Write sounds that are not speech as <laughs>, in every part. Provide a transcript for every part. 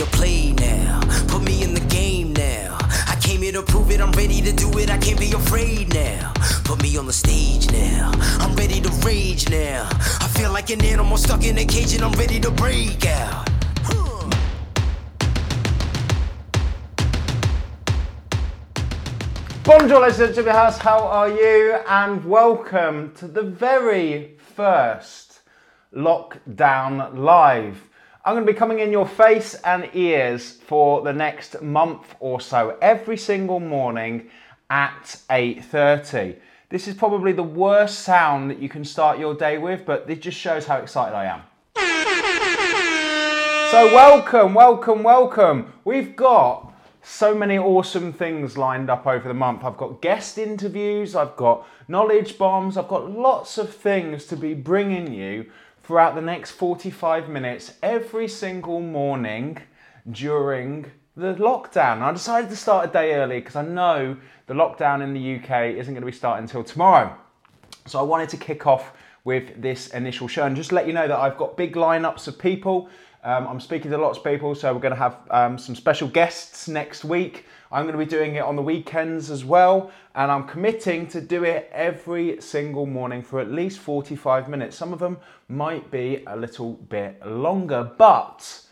to play now. Put me in the game now. I came here to prove it, I'm ready to do it, I can't be afraid now. Put me on the stage now. I'm ready to rage now. I feel like an animal stuck in a cage and I'm ready to break out. Bonjour, ladies and gentlemen, house. How are you? And welcome to the very first lockdown live. I'm going to be coming in your face and ears for the next month or so, every single morning at 8:30. This is probably the worst sound that you can start your day with, but it just shows how excited I am. So welcome, welcome, welcome. We've got so many awesome things lined up over the month. I've got guest interviews, I've got knowledge bombs, I've got lots of things to be bringing you throughout the next 45 minutes every single morning during the lockdown. I decided to start a day early because I know the lockdown in the UK isn't going to be starting until tomorrow. So I wanted to kick off with this initial show and just let you know that I've got big lineups of people. Um, I'm speaking to lots of people, so we're going to have um, some special guests next week. I'm going to be doing it on the weekends as well, and I'm committing to do it every single morning for at least 45 minutes. Some of them might be a little bit longer, but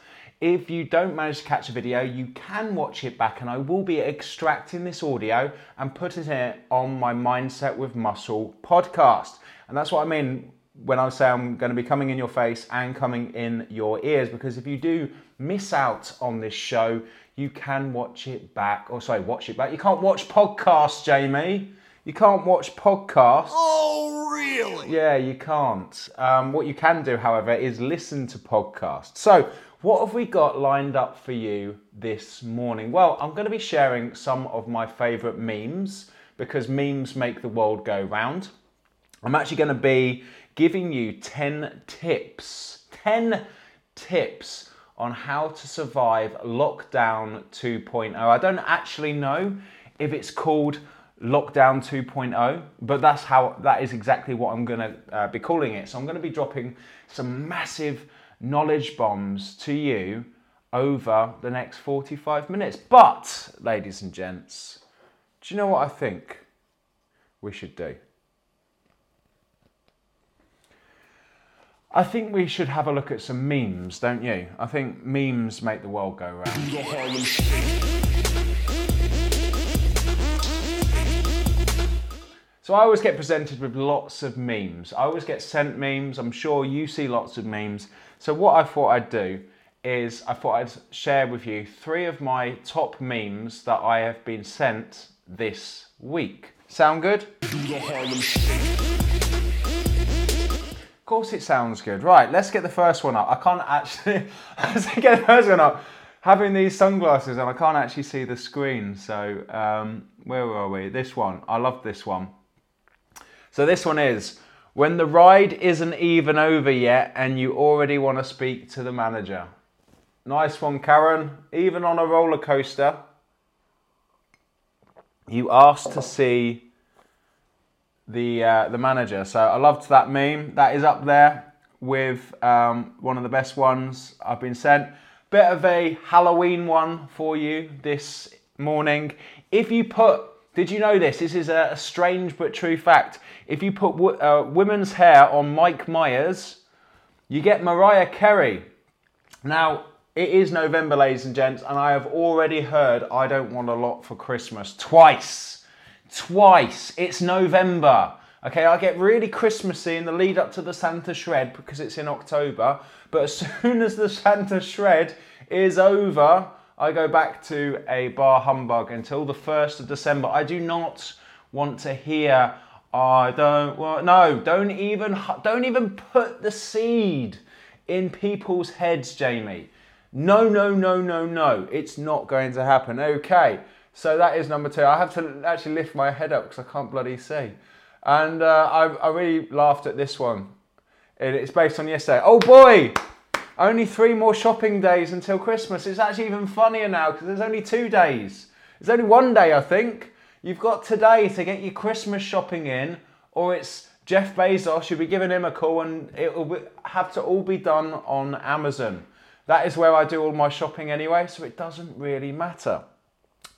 if you don't manage to catch a video, you can watch it back, and I will be extracting this audio and putting it on my Mindset with Muscle podcast. And that's what I mean when I say I'm going to be coming in your face and coming in your ears, because if you do miss out on this show, you can watch it back. Or sorry, watch it back. You can't watch podcasts, Jamie. You can't watch podcasts. Oh, really? Yeah, you can't. Um, what you can do, however, is listen to podcasts. So, what have we got lined up for you this morning? Well, I'm going to be sharing some of my favourite memes because memes make the world go round. I'm actually going to be giving you 10 tips, 10 tips on how to survive lockdown 2.0. I don't actually know if it's called lockdown 2.0, but that's how that is exactly what I'm going to uh, be calling it. So I'm going to be dropping some massive knowledge bombs to you over the next 45 minutes. But, ladies and gents, do you know what I think we should do? I think we should have a look at some memes, don't you? I think memes make the world go round. So I always get presented with lots of memes. I always get sent memes. I'm sure you see lots of memes. So what I thought I'd do is I thought I'd share with you three of my top memes that I have been sent this week. Sound good? Course it sounds good. Right, let's get the first one up. I can't actually <laughs> get the first one up. Having these sunglasses and I can't actually see the screen. So um, where are we? This one. I love this one. So this one is when the ride isn't even over yet and you already want to speak to the manager. Nice one, Karen. Even on a roller coaster, you ask to see the uh, the manager. So I loved that meme. That is up there with um, one of the best ones I've been sent. Bit of a Halloween one for you this morning. If you put, did you know this? This is a, strange but true fact. If you put uh, women's hair on Mike Myers, you get Mariah Carey. Now, it is November, ladies and gents, and I have already heard I don't want a lot for Christmas twice. Twice. It's November. Okay, I get really Christmassy in the lead up to the Santa Shred because it's in October, but as <laughs> soon as the Santa Shred is over, I go back to a bar humbug until the 1st of December. I do not want to hear I don't want no, don't even don't even put the seed in people's heads, Jamie. No, no, no, no, no. It's not going to happen. Okay. So that is number two. I have to actually lift my head up because I can't bloody see. And uh, I, I really laughed at this one. It's based on yesterday. Oh boy! Only three more shopping days until Christmas. It's actually even funnier now because there's only two days. There's only one day, I think. You've got today to get your Christmas shopping in, or it's Jeff Bezos. You'll be giving him a call, and it will have to all be done on Amazon. that is where I do all my shopping anyway, so it doesn't really matter.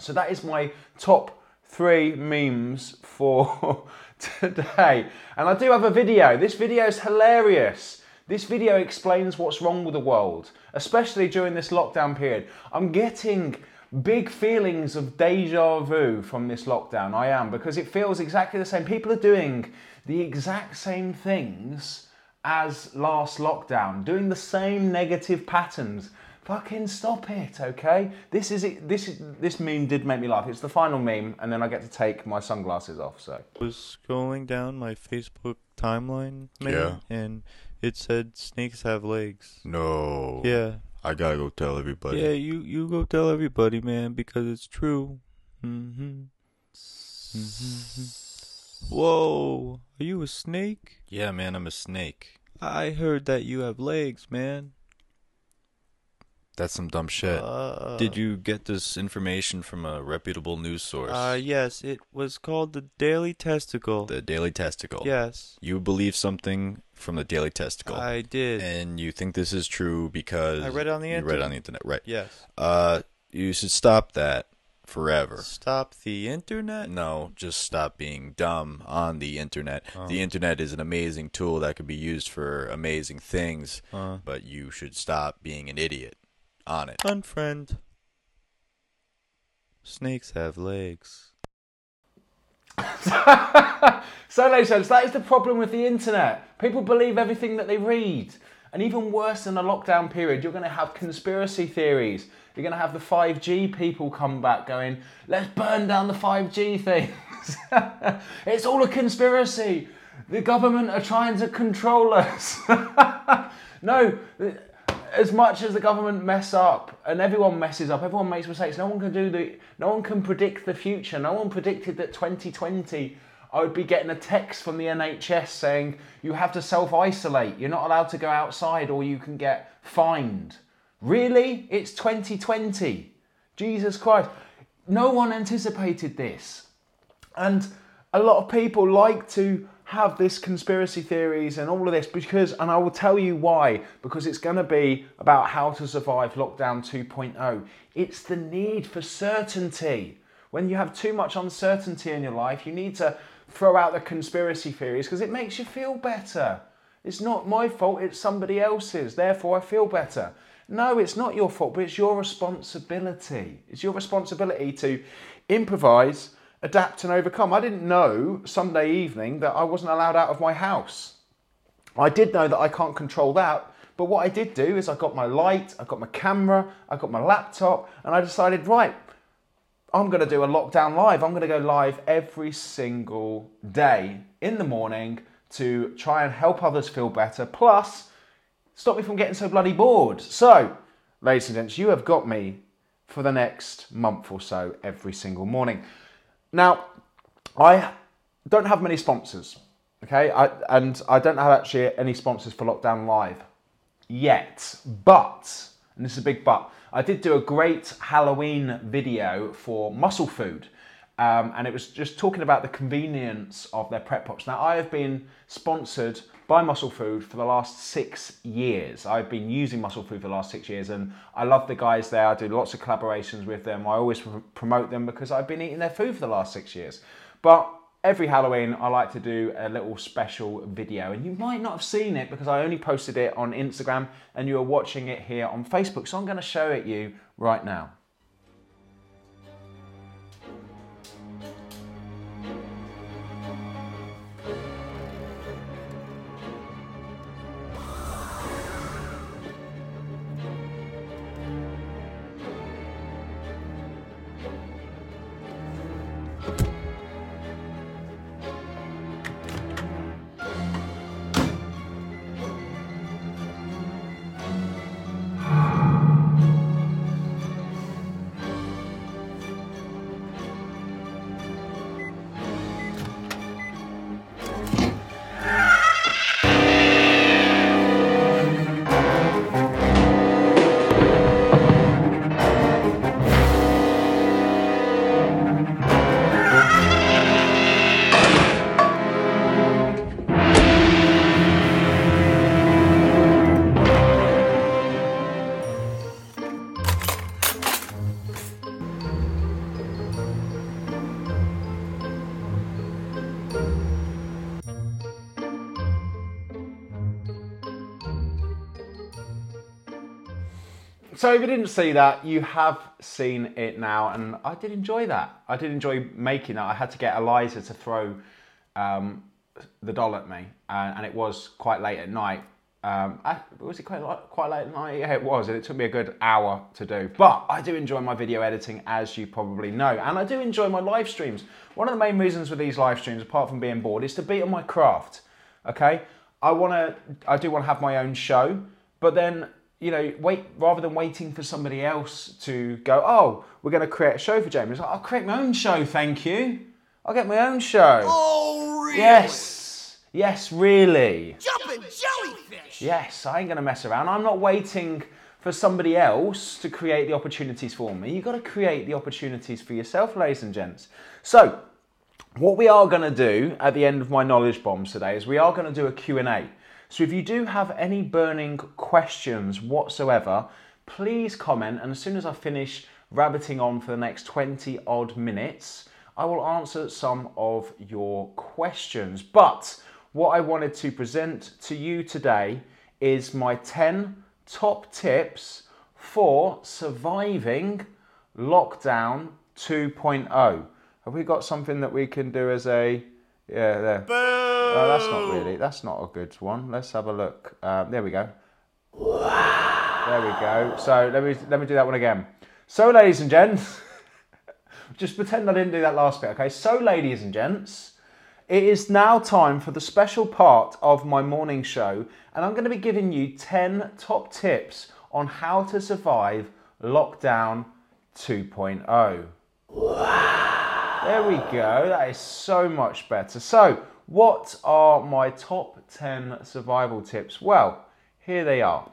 So that is my top three memes for <laughs> today. And I do have a video. This video is hilarious. This video explains what's wrong with the world, especially during this lockdown period. I'm getting big feelings of deja vu from this lockdown. I am, because it feels exactly the same. People are doing the exact same things as last lockdown, doing the same negative patterns. Fucking stop it, okay? This is it. This is this meme did make me laugh. It's the final meme, and then I get to take my sunglasses off. So I was scrolling down my Facebook timeline, man, Yeah. and it said snakes have legs. No. Yeah, I gotta go tell everybody. yeah. You you go tell everybody, man, because it's true. Mm-hmm. Mm-hmm. Whoa, are you a snake? Yeah, man, I'm a snake. I heard that you have legs, man. That's some dumb shit. Uh, Did you get this information from a reputable news source? Uh, yes, it was called the Daily Testicle. the Daily Testicle. yes, You believe something from the Daily Testicle. I did. and you think this is true because I read it on the you read it internet. on the internet, right? yes. Uh, you should stop that forever. Stop the internet. No, just stop being dumb on the internet. Oh. The internet is an amazing tool that could be used for amazing things, Uh, but you should stop being an idiot on it. unfriend. Snakes have legs. <laughs> So, ladies and gents, that is the problem with the internet. People believe everything that they read. And even worse than a lockdown period, you're going to have conspiracy theories. You're going to have the 5G people come back going, let's burn down the 5G things. <laughs> it's all a conspiracy. The government are trying to control us. <laughs> no, as much as the government mess up and everyone messes up, everyone makes mistakes. No one can do the. No one can predict the future. No one predicted that 2020. I would be getting a text from the NHS saying you have to self isolate. You're not allowed to go outside, or you can get fined. Really? It's 2020. Jesus Christ. No one anticipated this. And a lot of people like to have this conspiracy theories and all of this because, and I will tell you why, because it's going to be about how to survive lockdown 2.0. It's the need for certainty. When you have too much uncertainty in your life, you need to throw out the conspiracy theories because it makes you feel better. It's not my fault, it's somebody else's, therefore I feel better. No, it's not your fault, but it's your responsibility. It's your responsibility to improvise, adapt, and overcome. I didn't know Sunday evening that I wasn't allowed out of my house. I did know that I can't control that, but what I did do is I got my light, I got my camera, I got my laptop, and I decided, right, I'm going to do a lockdown live. I'm going to go live every single day in the morning to try and help others feel better, plus stop me from getting so bloody bored. So, ladies and gents, you have got me for the next month or so every single morning. Now, I don't have many sponsors, okay? I, and I don't have actually any sponsors for Lockdown Live yet. But, and this is a big but, I did do a great Halloween video for Muscle Food. Um, and it was just talking about the convenience of their prep pots. Now, I have been sponsored by Muscle Food for the last six years. I've been using Muscle Food for the last six years, and I love the guys there. I do lots of collaborations with them. I always promote them because I've been eating their food for the last six years. But every Halloween, I like to do a little special video, and you might not have seen it because I only posted it on Instagram, and you are watching it here on Facebook. So I'm going to show it you right now. So if you didn't see that, you have seen it now, and I did enjoy that. I did enjoy making that. I had to get Eliza to throw um, the doll at me, and, and it was quite late at night. Um, I, was it quite quite late at night? Yeah, it was, and it took me a good hour to do. But I do enjoy my video editing, as you probably know, and I do enjoy my live streams. One of the main reasons with these live streams, apart from being bored, is to be on my craft. Okay, I want to, I do want to have my own show, but then you know, wait rather than waiting for somebody else to go. Oh, we're going to create a show for James. I'll create my own show, thank you. I'll get my own show. Oh, really? Yes, yes, really. Jumping jellyfish. Yes, I ain't gonna mess around. I'm not waiting for somebody else to create the opportunities for me. You've got to create the opportunities for yourself, ladies and gents. So, what we are going to do at the end of my knowledge bombs today is we are going to do a Q&A. So if you do have any burning questions whatsoever, please comment and as soon as I finish rabbiting on for the next 20 odd minutes, I will answer some of your questions. But what I wanted to present to you today is my 10 top tips for surviving lockdown 2.0. Have we got something that we can do as a yeah there? Oh, that's not really. That's not a good one. Let's have a look. Um, there we go. There we go. So let me let me do that one again. So, ladies and gents, <laughs> just pretend I didn't do that last bit. Okay. So, ladies and gents, it is now time for the special part of my morning show, and I'm going to be giving you 10 top tips on how to survive lockdown 2.0. There we go. That is so much better. So, what are my top 10 survival tips? Well, here they are.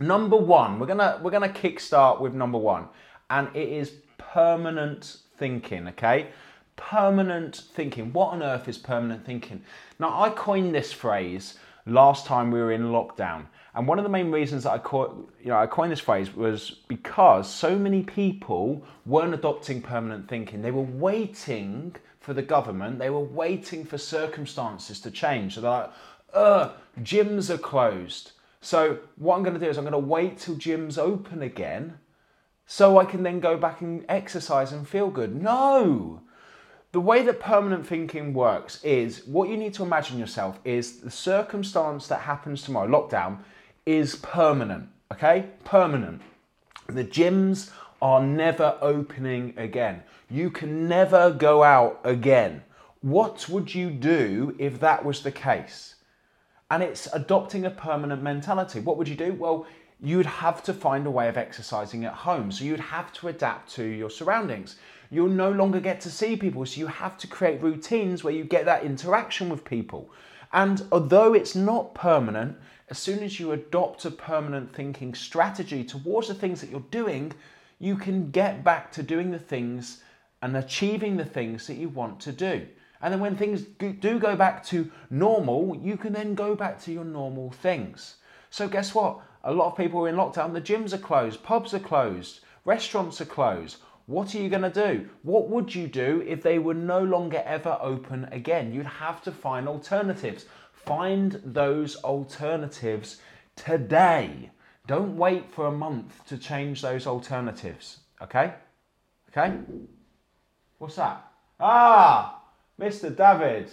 Number one, we're gonna we're gonna kickstart with number one, and it is permanent thinking. Okay, permanent thinking. What on earth is permanent thinking? Now, I coined this phrase last time we were in lockdown, and one of the main reasons that I co- you know I coined this phrase was because so many people weren't adopting permanent thinking. They were waiting for the government. They were waiting for circumstances to change. So they're like, "Uh, gyms are closed." So what I'm going to do is I'm going to wait till gyms open again so I can then go back and exercise and feel good. No! The way that permanent thinking works is what you need to imagine yourself is the circumstance that happens tomorrow, lockdown, is permanent, okay? Permanent. The gyms are never opening again. You can never go out again. What would you do if that was the case? and it's adopting a permanent mentality. What would you do? Well, you'd have to find a way of exercising at home. So you'd have to adapt to your surroundings. You'll no longer get to see people, so you have to create routines where you get that interaction with people. And although it's not permanent, as soon as you adopt a permanent thinking strategy towards the things that you're doing, you can get back to doing the things and achieving the things that you want to do. And then when things do go back to normal, you can then go back to your normal things. So guess what? A lot of people are in lockdown. The gyms are closed, pubs are closed, restaurants are closed. What are you going to do? What would you do if they were no longer ever open again? You'd have to find alternatives. Find those alternatives today. Don't wait for a month to change those alternatives. Okay? Okay? What's that? Ah, Mr. David.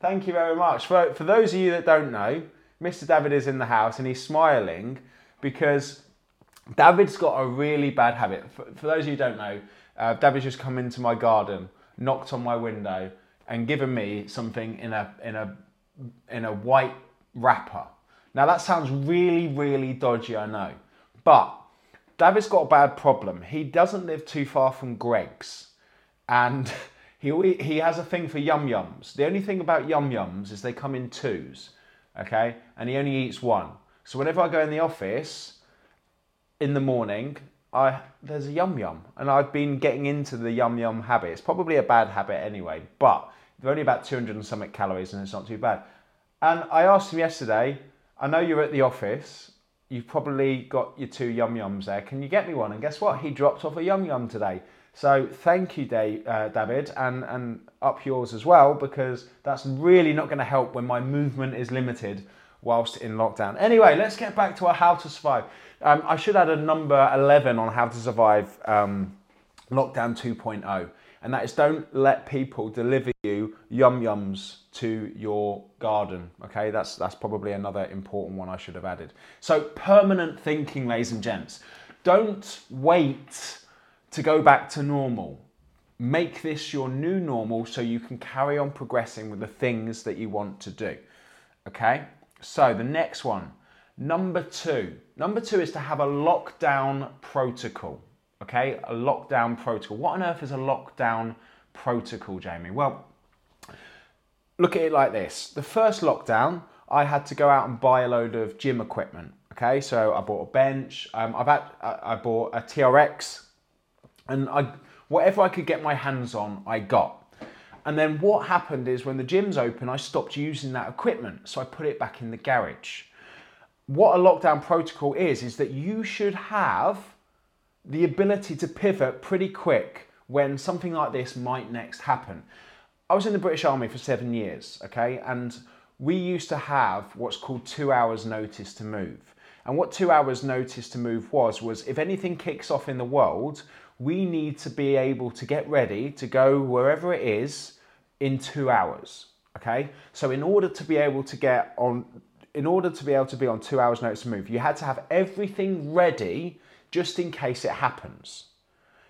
Thank you very much. For, for those of you that don't know, Mr. David is in the house and he's smiling because David's got a really bad habit. For, for those of you who don't know, uh, David's just come into my garden, knocked on my window, and given me something in a in a in a white wrapper. Now that sounds really really dodgy, I know, but David's got a bad problem. He doesn't live too far from Greggs, and <laughs> he he has a thing for yum yums. The only thing about yum yums is they come in twos, okay, and he only eats one. So whenever I go in the office, in the morning, I there's a yum yum, and I've been getting into the yum yum habit. It's probably a bad habit anyway, but they're only about 200 and something calories, and it's not too bad. And I asked him yesterday. I know you're at the office. You've probably got your two yum yums there. Can you get me one? And guess what? He dropped off a yum yum today. So thank you, Dave, uh, David, and and up yours as well because that's really not going to help when my movement is limited whilst in lockdown. Anyway, let's get back to our how to survive. Um, I should add a number 11 on how to survive um, lockdown 2.0, and that is don't let people deliver you yum yums to your garden. Okay, that's that's probably another important one I should have added. So permanent thinking, ladies and gents. Don't wait to go back to normal. Make this your new normal so you can carry on progressing with the things that you want to do. Okay? So the next one, number two. Number two is to have a lockdown protocol. Okay? A lockdown protocol. What on earth is a lockdown protocol, Jamie? Well, look at it like this. The first lockdown, I had to go out and buy a load of gym equipment. Okay, so I bought a bench. Um, I've had, I bought a TRX, and I whatever I could get my hands on, I got. And then what happened is when the gym's open, I stopped using that equipment, so I put it back in the garage. What a lockdown protocol is is that you should have the ability to pivot pretty quick when something like this might next happen. I was in the British Army for seven years, okay, and we used to have what's called two hours notice to move. And what two hours notice to move was, was if anything kicks off in the world, we need to be able to get ready to go wherever it is in two hours. Okay. So in order to be able to get on, in order to be able to be on two hours notice to move, you had to have everything ready just in case it happens.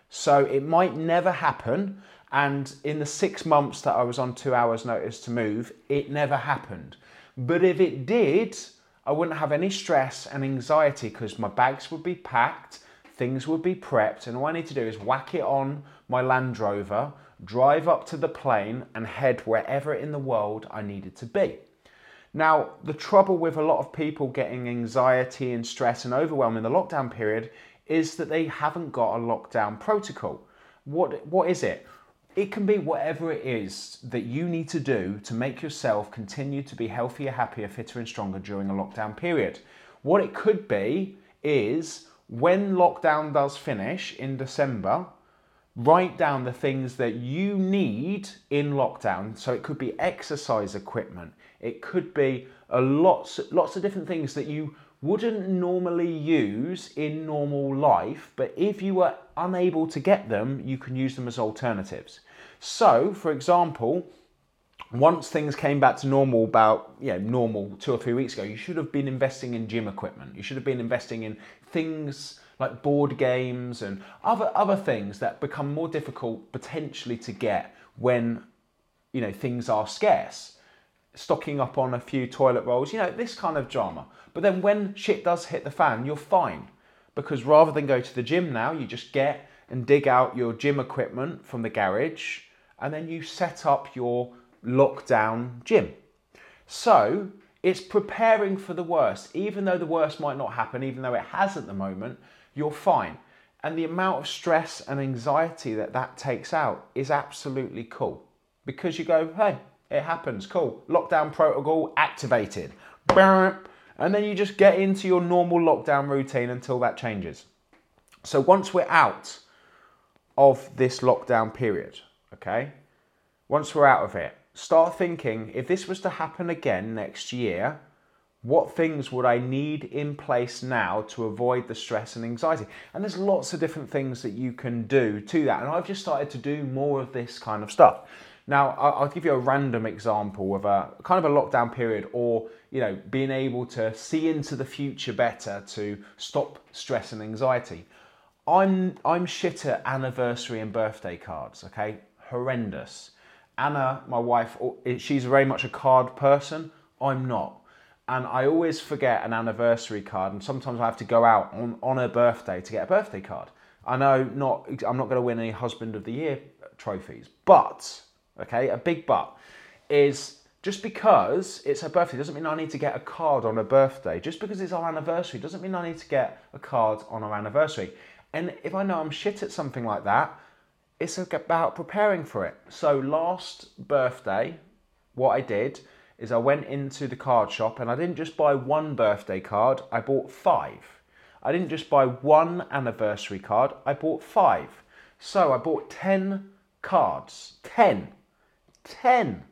So it might never happen. And in the six months that I was on two hours notice to move, it never happened. But if it did, I wouldn't have any stress and anxiety because my bags would be packed, things would be prepped, and all I need to do is whack it on my Land Rover, drive up to the plane, and head wherever in the world I needed to be. Now, the trouble with a lot of people getting anxiety and stress and overwhelm in the lockdown period is that they haven't got a lockdown protocol. What, what is it? It can be whatever it is that you need to do to make yourself continue to be healthier, happier, fitter, and stronger during a lockdown period. What it could be is when lockdown does finish in December, write down the things that you need in lockdown. So it could be exercise equipment, it could be lots lots of different things that you wouldn't normally use in normal life, but if you were unable to get them, you can use them as alternatives. So, for example, once things came back to normal about you know normal two or three weeks ago you should have been investing in gym equipment you should have been investing in things like board games and other other things that become more difficult potentially to get when you know things are scarce stocking up on a few toilet rolls you know this kind of drama but then when shit does hit the fan you're fine because rather than go to the gym now you just get and dig out your gym equipment from the garage and then you set up your lockdown gym. So it's preparing for the worst. Even though the worst might not happen, even though it has at the moment, you're fine. And the amount of stress and anxiety that that takes out is absolutely cool. Because you go, hey, it happens, cool. Lockdown protocol activated. And then you just get into your normal lockdown routine until that changes. So once we're out of this lockdown period, okay, once we're out of it, start thinking if this was to happen again next year, what things would I need in place now to avoid the stress and anxiety? And there's lots of different things that you can do to that. And I've just started to do more of this kind of stuff. Now, I'll give you a random example of a kind of a lockdown period or, you know, being able to see into the future better to stop stress and anxiety. I'm, I'm shit at anniversary and birthday cards, okay? Horrendous. Anna, my wife, eh, she's very much a card person. I'm not. And I always forget an anniversary card, and sometimes I have to go out on, on her birthday to get a birthday card. I know not I'm not going to win any husband of the year trophies, but okay, a big but is just because it's her birthday doesn't mean I need to get a card on her birthday. Just because it's our anniversary doesn't mean I need to get a card on our anniversary. And if I know I'm shit at something like that, it's about preparing for it. So last birthday, what I did is I went into the card shop and I didn't just buy one birthday card, I bought five. I didn't just buy one anniversary card, I bought five. So I bought 10 cards. 10. 10.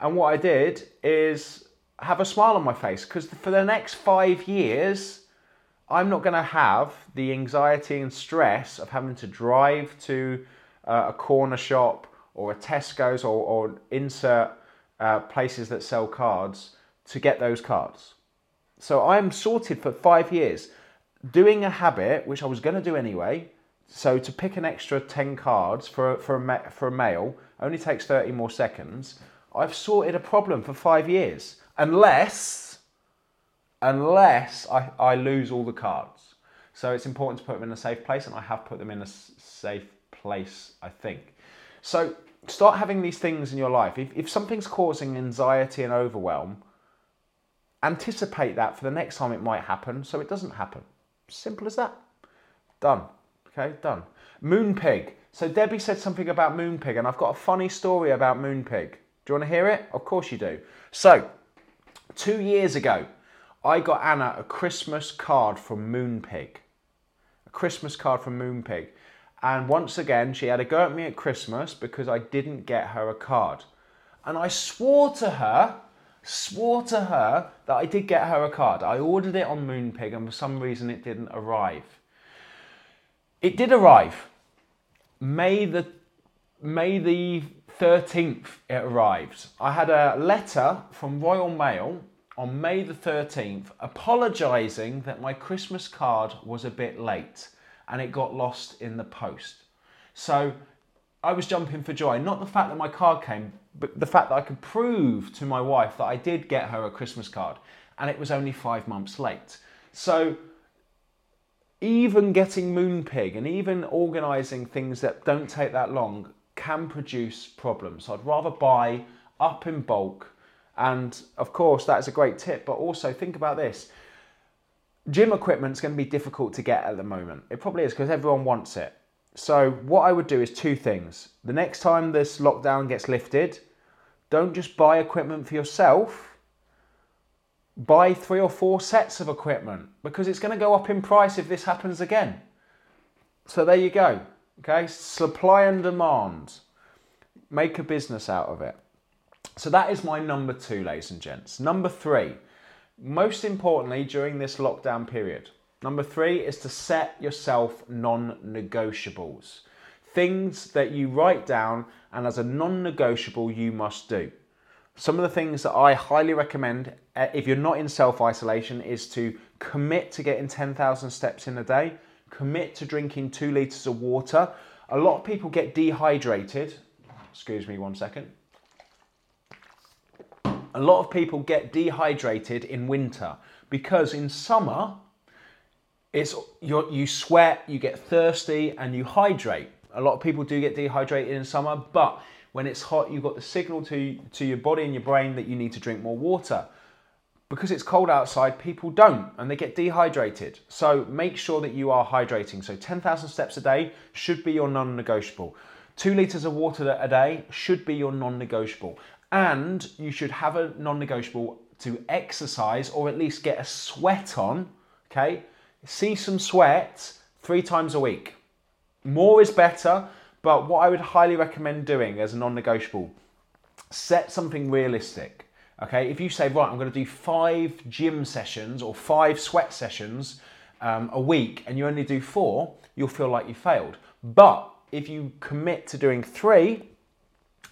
And what I did is have a smile on my face because for the next five years, I'm not going to have the anxiety and stress of having to drive to uh, a corner shop or a Tesco's or, or insert uh, places that sell cards to get those cards. So I'm sorted for five years. Doing a habit, which I was going to do anyway, so to pick an extra 10 cards for, for, a, for a mail only takes 30 more seconds. I've sorted a problem for five years. Unless, unless I, I lose all the cards. So it's important to put them in a safe place, and I have put them in a safe place, I think. So start having these things in your life. If, if something's causing anxiety and overwhelm, anticipate that for the next time it might happen so it doesn't happen. Simple as that. Done. Okay, done. Moonpig. So Debbie said something about Moonpig, and I've got a funny story about Moonpig. Do you want to hear it? Of course you do. So, two years ago, I got Anna a Christmas card from Moonpig. A Christmas card from Moonpig. And once again, she had a go at me at Christmas because I didn't get her a card. And I swore to her, swore to her that I did get her a card. I ordered it on Moonpig and for some reason it didn't arrive. It did arrive. May the May the 13th it arrived. I had a letter from Royal Mail on May the 13th apologising that my Christmas card was a bit late and it got lost in the post. So I was jumping for joy. Not the fact that my card came, but the fact that I could prove to my wife that I did get her a Christmas card and it was only five months late. So even getting Moonpig and even organising things that don't take that long can produce problems. I'd rather buy up in bulk. And of course, that is a great tip, but also think about this gym equipment is going to be difficult to get at the moment. It probably is because everyone wants it. So, what I would do is two things. The next time this lockdown gets lifted, don't just buy equipment for yourself, buy three or four sets of equipment because it's going to go up in price if this happens again. So, there you go. Okay, supply and demand. Make a business out of it. So, that is my number two, ladies and gents. Number three, most importantly during this lockdown period. Number three is to set yourself non negotiables. Things that you write down and as a non negotiable you must do. Some of the things that I highly recommend uh, if you're not in self isolation is to commit to getting 10,000 steps in a day, commit to drinking two litres of water. A lot of people get dehydrated. Excuse me one second a lot of people get dehydrated in winter because in summer it's you you sweat, you get thirsty, and you hydrate. A lot of people do get dehydrated in summer, but when it's hot, you've got the signal to to your body and your brain that you need to drink more water. Because it's cold outside, people don't and they get dehydrated. So make sure that you are hydrating. So 10,000 steps a day should be your non negotiable. Two litres of water a day should be your non negotiable and you should have a non-negotiable to exercise or at least get a sweat on okay see some sweat three times a week more is better but what i would highly recommend doing as a non-negotiable set something realistic okay if you say right i'm going to do five gym sessions or five sweat sessions um, a week and you only do four you'll feel like you failed but if you commit to doing three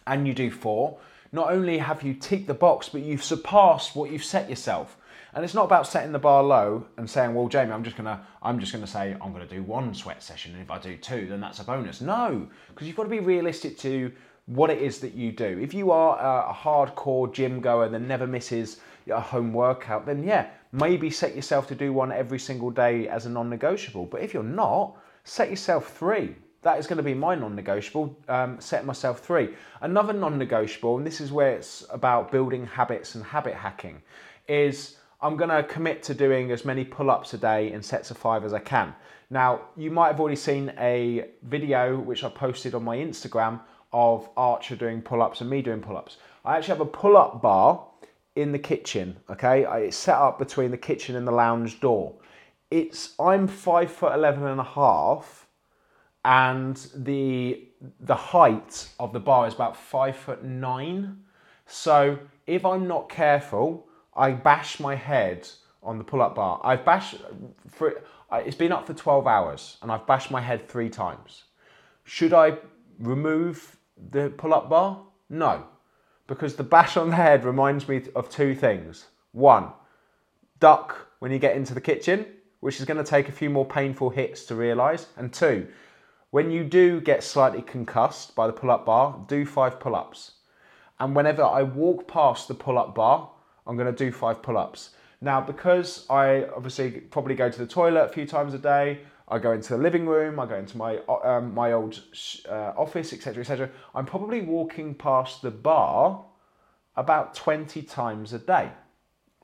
and you do four not only have you ticked the box, but you've surpassed what you've set yourself. And it's not about setting the bar low and saying, "Well, Jamie, I'm just gonna, I'm just gonna say I'm gonna do one sweat session, and if I do two, then that's a bonus." No, because you've got to be realistic to what it is that you do. If you are a hardcore gym goer that never misses a home workout, then yeah, maybe set yourself to do one every single day as a non-negotiable. But if you're not, set yourself three. That is going to be my non negotiable, um, set myself three. Another non negotiable, and this is where it's about building habits and habit hacking, is I'm going to commit to doing as many pull ups a day in sets of five as I can. Now, you might have already seen a video which I posted on my Instagram of Archer doing pull ups and me doing pull ups. I actually have a pull up bar in the kitchen, okay? It's set up between the kitchen and the lounge door. It's I'm five foot eleven and a half and the the height of the bar is about five foot nine. So if I'm not careful, I bash my head on the pull-up bar. I've bashed for it's been up for 12 hours and I've bashed my head three times. Should I remove the pull-up bar? No, because the bash on the head reminds me of two things. One, duck when you get into the kitchen, which is going to take a few more painful hits to realise. And two, when you do get slightly concussed by the pull up bar, do five pull ups. And whenever I walk past the pull up bar, I'm going to do five pull ups. Now, because I obviously probably go to the toilet a few times a day, I go into the living room, I go into my um, my old uh, office, etc., etc. I'm probably walking past the bar about 20 times a day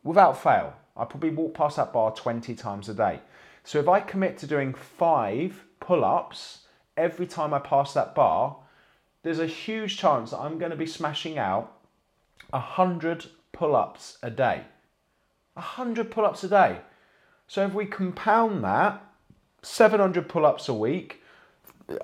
without fail. I probably walk past that bar 20 times a day. So if I commit to doing five pull ups every time I pass that bar, there's a huge chance that I'm going to be smashing out 100 pull ups a day. 100 pull ups a day. So if we compound that, 700 pull ups a week,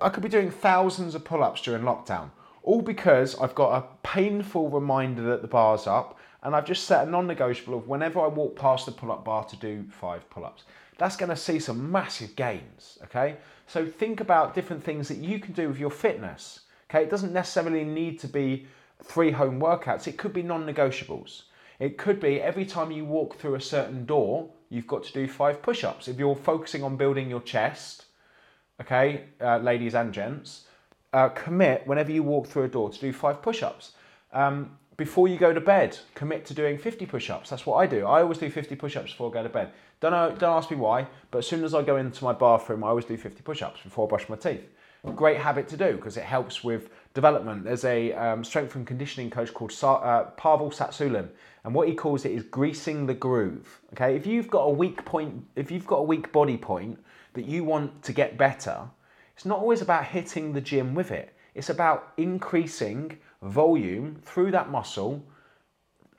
I could be doing thousands of pull ups during lockdown. All because I've got a painful reminder that the bar's up and I've just set a non negotiable of whenever I walk past the pull up bar to do five pull ups. That's going to see some massive gains, okay? So think about different things that you can do with your fitness, okay? It doesn't necessarily need to be three home workouts, it could be non negotiables. It could be every time you walk through a certain door, you've got to do five push ups. If you're focusing on building your chest, okay, uh, ladies and gents, uh, commit whenever you walk through a door to do five push ups. Um, before you go to bed, commit to doing 50 push ups. That's what I do. I always do 50 push ups before I go to bed. Don't, know, don't ask me why, but as soon as I go into my bathroom, I always do 50 push ups before I brush my teeth. Great habit to do because it helps with development. There's a um, strength and conditioning coach called Sa- uh, Pavel Tsatsouline, and what he calls it is greasing the groove. Okay, if you've got a weak point, if you've got a weak body point that you want to get better, it's not always about hitting the gym with it. It's about increasing volume through that muscle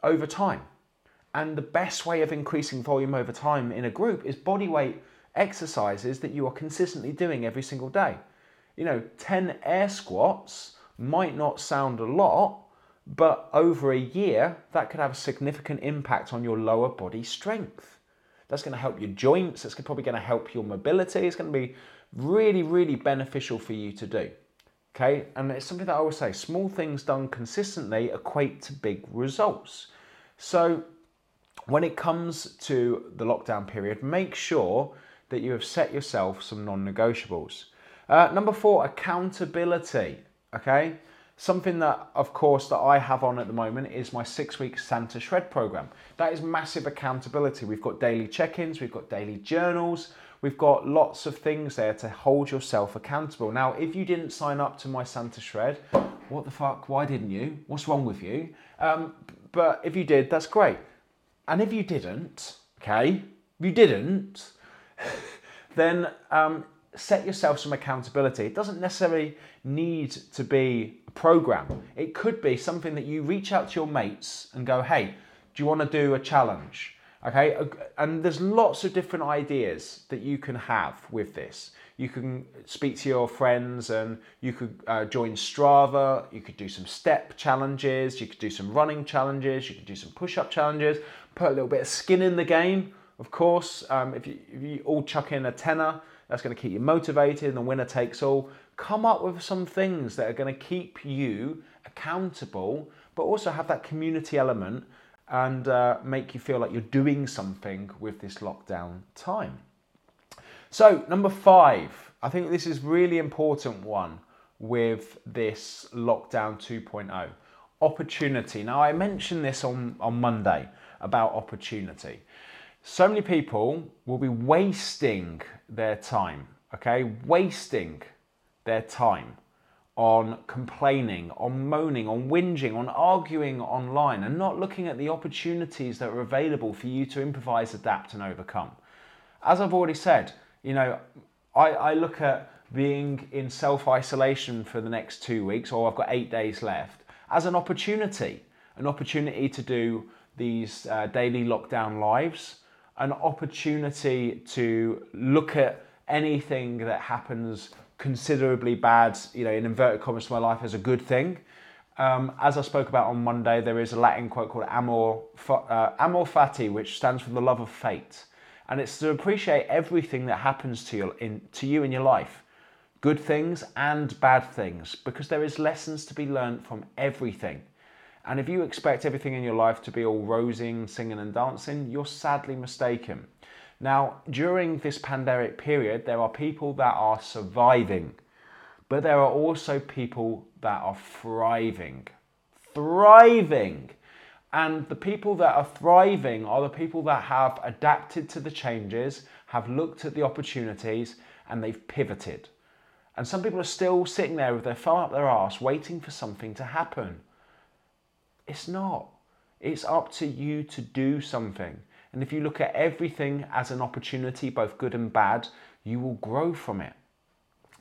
over time. And the best way of increasing volume over time in a group is body weight exercises that you are consistently doing every single day. You know, 10 air squats might not sound a lot, but over a year, that could have a significant impact on your lower body strength. That's going to help your joints, it's probably going to help your mobility, it's going to be really, really beneficial for you to do. Okay, and it's something that I always say small things done consistently equate to big results. So, when it comes to the lockdown period, make sure that you have set yourself some non negotiables. Uh, number four, accountability. Okay, something that, of course, that I have on at the moment is my six week Santa Shred program. That is massive accountability. We've got daily check ins, we've got daily journals, we've got lots of things there to hold yourself accountable. Now, if you didn't sign up to my Santa Shred, what the fuck? Why didn't you? What's wrong with you? Um, but if you did, that's great. And if you didn't, okay, if you didn't, <laughs> then um, set yourself some accountability. It doesn't necessarily need to be a program. It could be something that you reach out to your mates and go, hey, do you want to do a challenge? Okay, and there's lots of different ideas that you can have with this. You can speak to your friends and you could uh, join Strava, you could do some step challenges, you could do some running challenges, you could do some push up challenges, put a little bit of skin in the game, of course. Um, if, you, if you all chuck in a tenner, that's going to keep you motivated and the winner takes all. Come up with some things that are going to keep you accountable, but also have that community element and uh, make you feel like you're doing something with this lockdown time. So, number five, I think this is really important one with this lockdown 2.0 opportunity. Now, I mentioned this on, on Monday about opportunity. So many people will be wasting their time, okay? Wasting their time on complaining, on moaning, on whinging, on arguing online, and not looking at the opportunities that are available for you to improvise, adapt, and overcome. As I've already said, you know, I, I look at being in self isolation for the next two weeks, or I've got eight days left, as an opportunity, an opportunity to do these uh, daily lockdown lives, an opportunity to look at anything that happens considerably bad, you know, in inverted commas to my life as a good thing, Um, as I spoke about on Monday, there is a Latin quote called amor, uh, amor fati, which stands for the love of fate. And it's to appreciate everything that happens to you in, to you in your life good things and bad things, because there is lessons to be learned from everything. And if you expect everything in your life to be all rosing, singing, and dancing, you're sadly mistaken. Now, during this pandemic period, there are people that are surviving, but there are also people that are thriving. Thriving! And the people that are thriving are the people that have adapted to the changes, have looked at the opportunities, and they've pivoted. And some people are still sitting there with their thumb up their arse waiting for something to happen. It's not. It's up to you to do something. And if you look at everything as an opportunity, both good and bad, you will grow from it.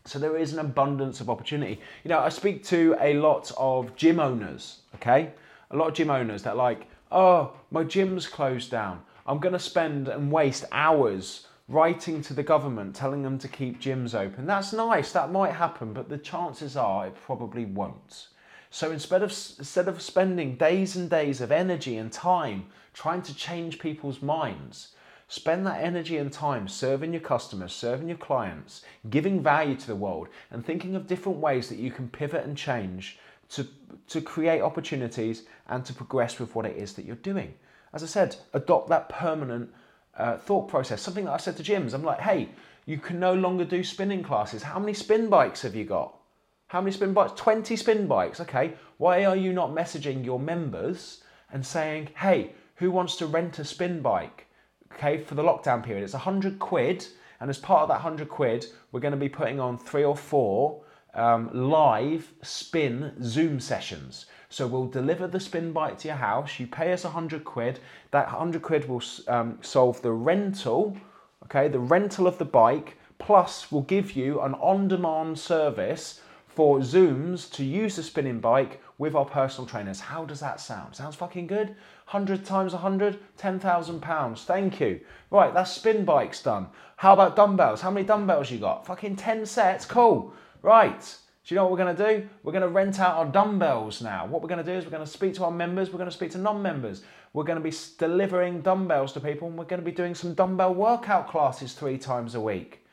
So there is an abundance of opportunity. You know, I speak to a lot of gym owners, okay? A lot of gym owners that like, oh, my gym's closed down. I'm going to spend and waste hours writing to the government telling them to keep gyms open. That's nice, that might happen, but the chances are it probably won't. So instead of instead of spending days and days of energy and time trying to change people's minds, spend that energy and time serving your customers, serving your clients, giving value to the world and thinking of different ways that you can pivot and change to to create opportunities and to progress with what it is that you're doing. As I said, adopt that permanent uh, thought process. Something that I said to gyms, I'm like, hey, you can no longer do spinning classes. How many spin bikes have you got? How many spin bikes? 20 spin bikes. Okay, why are you not messaging your members and saying, hey, who wants to rent a spin bike? Okay, for the lockdown period, it's 100 quid. And as part of that 100 quid, we're going to be putting on three or four um, live spin Zoom sessions. So we'll deliver the spin bike to your house. You pay us 100 quid. That 100 quid will um, solve the rental, okay, the rental of the bike, plus we'll give you an on demand service for Zooms to use the spinning bike with our personal trainers. How does that sound? Sounds fucking good? 100 times 100, 10,000 pounds. Thank you. Right, that's spin bikes done. How about dumbbells? How many dumbbells you got? Fucking 10 sets. Cool. Right. Do you know what we're going to do? We're going to rent out our dumbbells now. What we're going to do is we're going to speak to our members, we're going to speak to non members. We're going to be delivering dumbbells to people and we're going to be doing some dumbbell workout classes three times a week.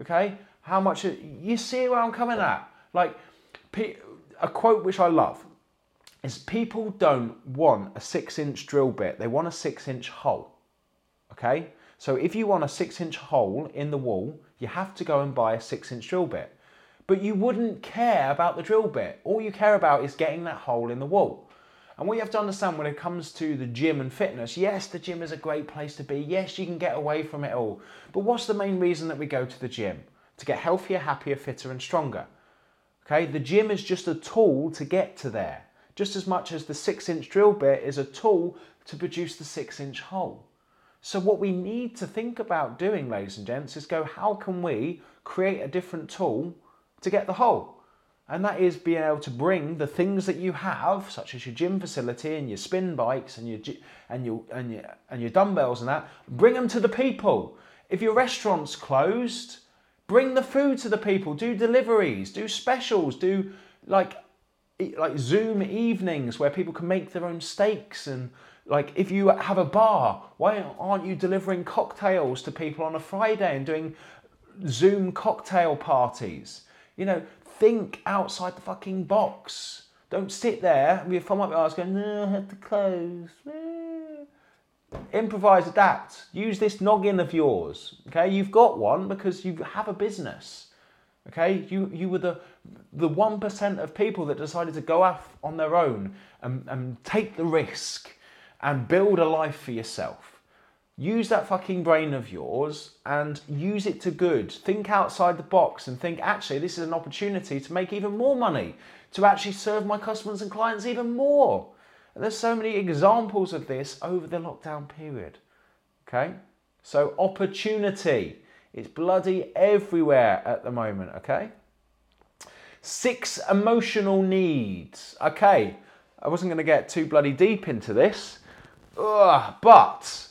Okay? How much, you see where I'm coming at? Like, a quote which I love is people don't want a six inch drill bit, they want a six inch hole. Okay? So if you want a six inch hole in the wall, you have to go and buy a six inch drill bit but you wouldn't care about the drill bit. All you care about is getting that hole in the wall. And what you have to understand when it comes to the gym and fitness, yes, the gym is a great place to be. Yes, you can get away from it all. But what's the main reason that we go to the gym? To get healthier, happier, fitter, and stronger. Okay, the gym is just a tool to get to there, just as much as the six inch drill bit is a tool to produce the six inch hole. So, what we need to think about doing, ladies and gents, is go how can we create a different tool to get the hole. And that is being able to bring the things that you have, such as your gym facility and your spin bikes and your and your and your and your dumbbells and that, bring them to the people. If your restaurant's closed, bring the food to the people. Do deliveries, do specials, do like like Zoom evenings where people can make their own steaks and like if you have a bar, why aren't you delivering cocktails to people on a Friday and doing Zoom cocktail parties? You know, think outside the fucking box. Don't sit there thumb up your ass going, no, I had to close. Improvise, adapt. Use this noggin of yours. Okay, you've got one because you have a business. Okay, you you were the the one percent of people that decided to go off on their own and, and take the risk and build a life for yourself use that fucking brain of yours and use it to good. Think outside the box and think, actually, this is an opportunity to make even more money, to actually serve my customers and clients even more. And there's so many examples of this over the lockdown period. Okay? So, opportunity. It's bloody everywhere at the moment, okay? Six emotional needs. Okay, I wasn't going to get too bloody deep into this, Ugh, but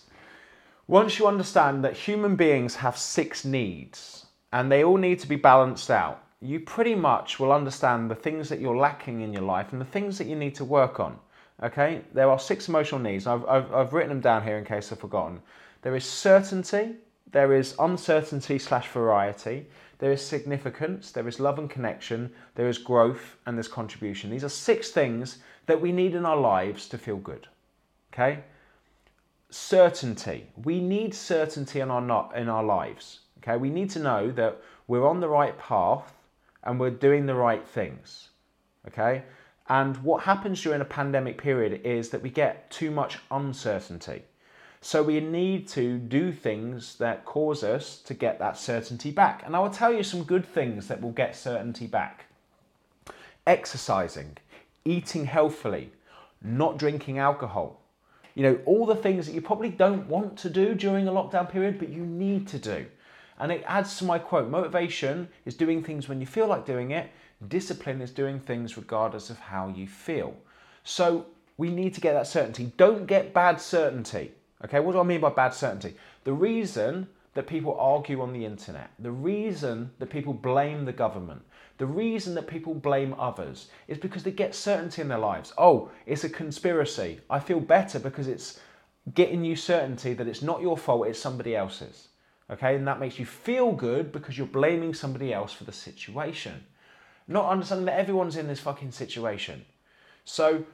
once you understand that human beings have six needs and they all need to be balanced out, you pretty much will understand the things that you're lacking in your life and the things that you need to work on. Okay, there are six emotional needs. I've, I've, I've written them down here in case I've forgotten. There is certainty, there is uncertainty slash variety, there is significance, there is love and connection, there is growth, and there's contribution. These are six things that we need in our lives to feel good. Okay? Certainty. We need certainty in our not in our lives. Okay? We need to know that we're on the right path and we're doing the right things. Okay? And what happens during a pandemic period is that we get too much uncertainty. So we need to do things that cause us to get that certainty back. And I will tell you some good things that will get certainty back. Exercising, eating healthily, not drinking alcohol. You know, all the things that you probably don't want to do during a lockdown period, but you need to do. And it adds to my quote motivation is doing things when you feel like doing it, discipline is doing things regardless of how you feel. So we need to get that certainty. Don't get bad certainty. Okay, what do I mean by bad certainty? The reason that people argue on the internet, the reason that people blame the government, the reason that people blame others is because they get certainty in their lives. Oh, it's a conspiracy. I feel better because it's getting you certainty that it's not your fault, it's somebody else's. Okay, and that makes you feel good because you're blaming somebody else for the situation. Not understanding that everyone's in this fucking situation. So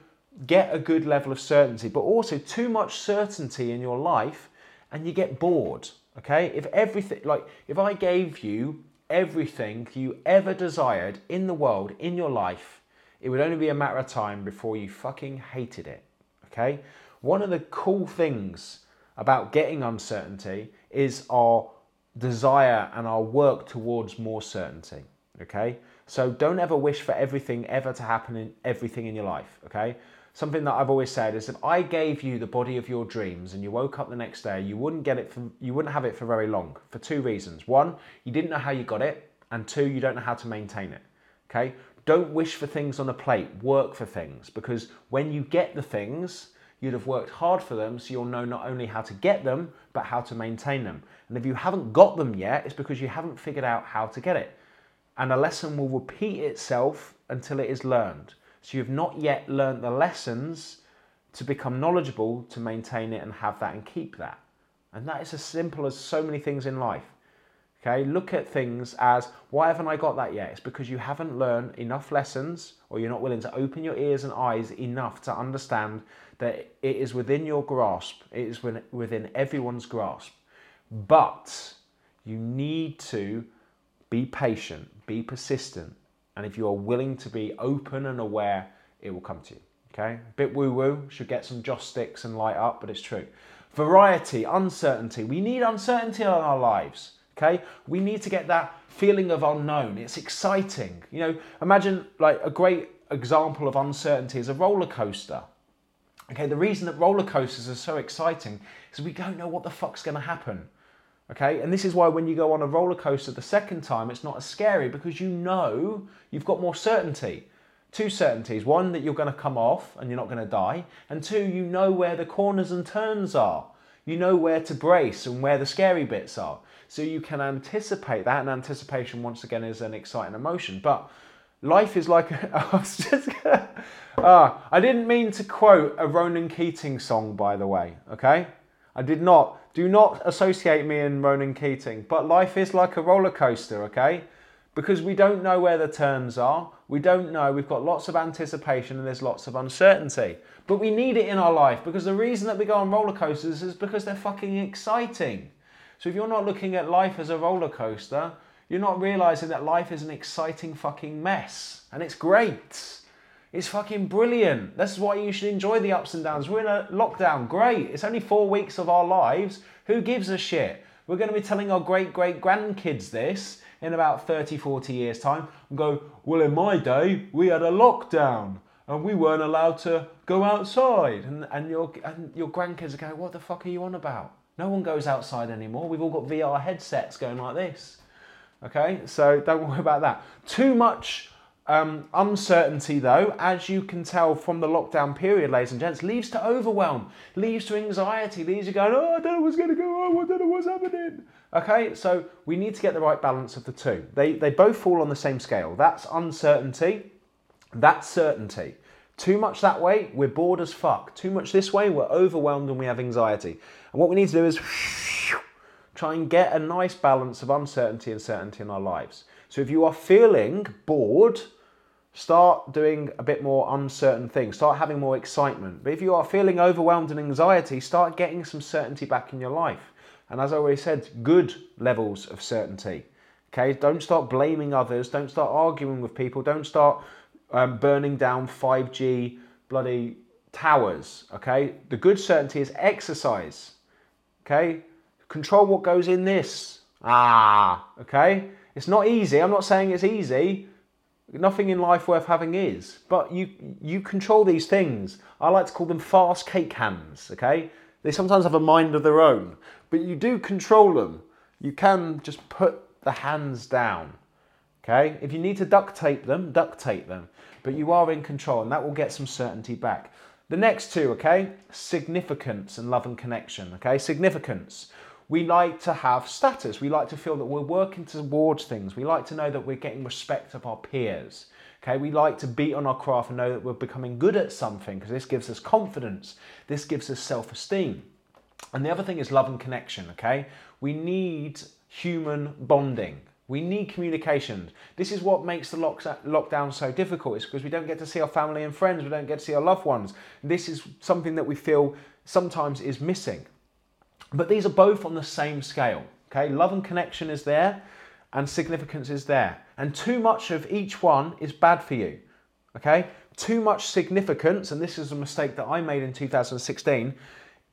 get a good level of certainty, but also too much certainty in your life and you get bored. Okay? If everything, like, if I gave you everything you ever desired in the world, in your life, it would only be a matter of time before you fucking hated it. Okay? One of the cool things about getting uncertainty is our desire and our work towards more certainty. Okay? So don't ever wish for everything ever to happen in everything in your life. Okay? something that I've always said is if I gave you the body of your dreams and you woke up the next day, you wouldn't get it for, you wouldn't have it for very long for two reasons. One, you didn't know how you got it, and two, you don't know how to maintain it. Okay? Don't wish for things on a plate, work for things because when you get the things, you'd have worked hard for them so you'll know not only how to get them, but how to maintain them. And if you haven't got them yet, it's because you haven't figured out how to get it. And a lesson will repeat itself until it is learned. So you've not yet learned the lessons to become knowledgeable, to maintain it and have that and keep that. And that is as simple as so many things in life. Okay, look at things as why haven't I got that yet? It's because you haven't learned enough lessons or you're not willing to open your ears and eyes enough to understand that it is within your grasp, it is within everyone's grasp. But you need to be patient, be persistent, and if you are willing to be open and aware, it will come to you. Okay? A bit woo woo, should get some joss sticks and light up, but it's true. Variety, uncertainty. We need uncertainty in our lives. Okay? We need to get that feeling of unknown. It's exciting. You know, imagine like a great example of uncertainty is a roller coaster. Okay, the reason that roller coasters are so exciting is we don't know what the fuck's going to happen. Okay, and this is why when you go on a roller coaster the second time, it's not as scary because you know you've got more certainty. Two certainties one, that you're going to come off and you're not going to die, and two, you know where the corners and turns are. You know where to brace and where the scary bits are. So you can anticipate that, and anticipation, once again, is an exciting emotion. But life is like <laughs> I was just ah, I didn't mean to quote a Ronan Keating song, by the way, okay? I did not. Do not associate me and Ronan Keating. But life is like a roller coaster, okay? Because we don't know where the turns are. We don't know. We've got lots of anticipation and there's lots of uncertainty. But we need it in our life because the reason that we go on roller coasters is because they're fucking exciting. So if you're not looking at life as a roller coaster, you're not realizing that life is an exciting fucking mess. And it's great. It's fucking brilliant. This is why you should enjoy the ups and downs. We're in a lockdown. Great. It's only four weeks of our lives. Who gives a shit? We're going to be telling our great great grandkids this in about 30, 40 years' time and go, well, in my day, we had a lockdown and we weren't allowed to go outside. And, and, your, and your grandkids are going, what the fuck are you on about? No one goes outside anymore. We've all got VR headsets going like this. Okay, so don't worry about that. Too much um, uncertainty, though, as you can tell from the lockdown period, ladies and gents, leads to overwhelm, leads to anxiety, leads to going, oh, I don't know what's going to go on, I don't know what's happening. Okay, so we need to get the right balance of the two. They, they both fall on the same scale. That's uncertainty, that's certainty. Too much that way, we're bored as fuck. Too much this way, we're overwhelmed and we have anxiety. And what we need to do is try and get a nice balance of uncertainty and certainty in our lives. So if you are feeling bored, start doing a bit more uncertain things, start having more excitement. But if you are feeling overwhelmed and anxiety, start getting some certainty back in your life. And as I already said, good levels of certainty. Okay, don't start blaming others, don't start arguing with people, don't start um, burning down 5G bloody towers. Okay, the good certainty is exercise. Okay, control what goes in this. Ah, okay, it's not easy. I'm not saying it's easy. Nothing in life worth having is, but you you control these things. I like to call them fast cake hands. Okay, they sometimes have a mind of their own, but you do control them. You can just put the hands down. Okay, if you need to duct tape them, duct tape them, but you are in control, and that will get some certainty back. The next two, okay, significance and love and connection. Okay, significance we like to have status. We like to feel that we're working towards things. We like to know that we're getting respect of our peers. Okay, we like to beat on our craft and know that we're becoming good at something because this gives us confidence. This gives us self-esteem. And the other thing is love and connection, okay? We need human bonding. We need communication. This is what makes the lockdown so difficult. It's because we don't get to see our family and friends. We don't get to see our loved ones. This is something that we feel sometimes is missing. But these are both on the same scale. Okay, love and connection is there, and significance is there. And too much of each one is bad for you. Okay, too much significance, and this is a mistake that I made in 2016.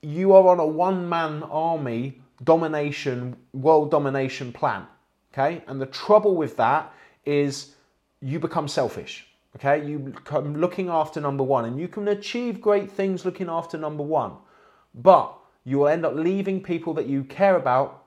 You are on a one man army domination, world domination plan. Okay, and the trouble with that is you become selfish. Okay, you become looking after number one, and you can achieve great things looking after number one. But you will end up leaving people that you care about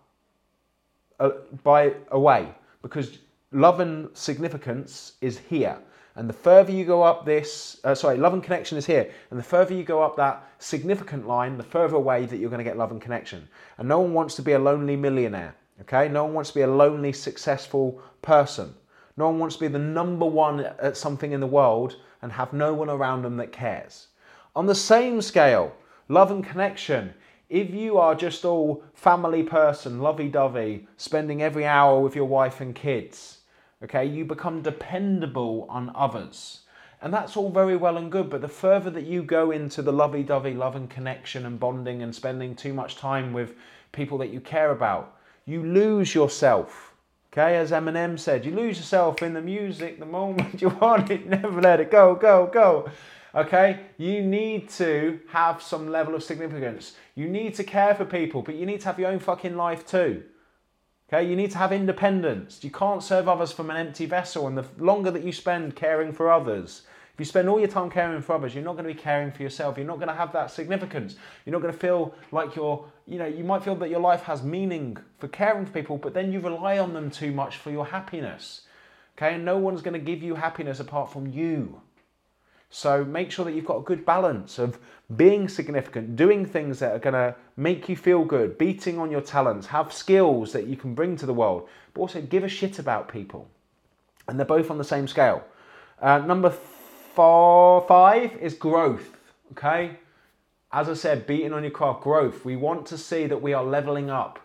uh, by away because love and significance is here. And the further you go up this, uh, sorry, love and connection is here. And the further you go up that significant line, the further away that you're going to get love and connection. And no one wants to be a lonely millionaire, okay? No one wants to be a lonely, successful person. No one wants to be the number one at something in the world and have no one around them that cares. On the same scale, love and connection if you are just all family person, lovey dovey, spending every hour with your wife and kids, okay, you become dependable on others. And that's all very well and good, but the further that you go into the lovey dovey love and connection and bonding and spending too much time with people that you care about, you lose yourself. Okay, as Eminem said, you lose yourself in the music the moment you <laughs> want it, never let it go, go, go. Okay, you need to have some level of significance. You need to care for people, but you need to have your own fucking life too. Okay, you need to have independence. You can't serve others from an empty vessel, and the longer that you spend caring for others, if you spend all your time caring for others, you're not going to be caring for yourself. You're not going to have that significance. You're not going to feel like you're, you know, you might feel that your life has meaning for caring for people, but then you rely on them too much for your happiness. Okay, and no one's going to give you happiness apart from you. So make sure that you've got a good balance of being significant, doing things that are going to make you feel good, beating on your talents, have skills that you can bring to the world, but also give a shit about people. And they're both on the same scale. Uh, number four, five is growth. Okay. As I said, beating on your craft, growth. We want to see that we are leveling up.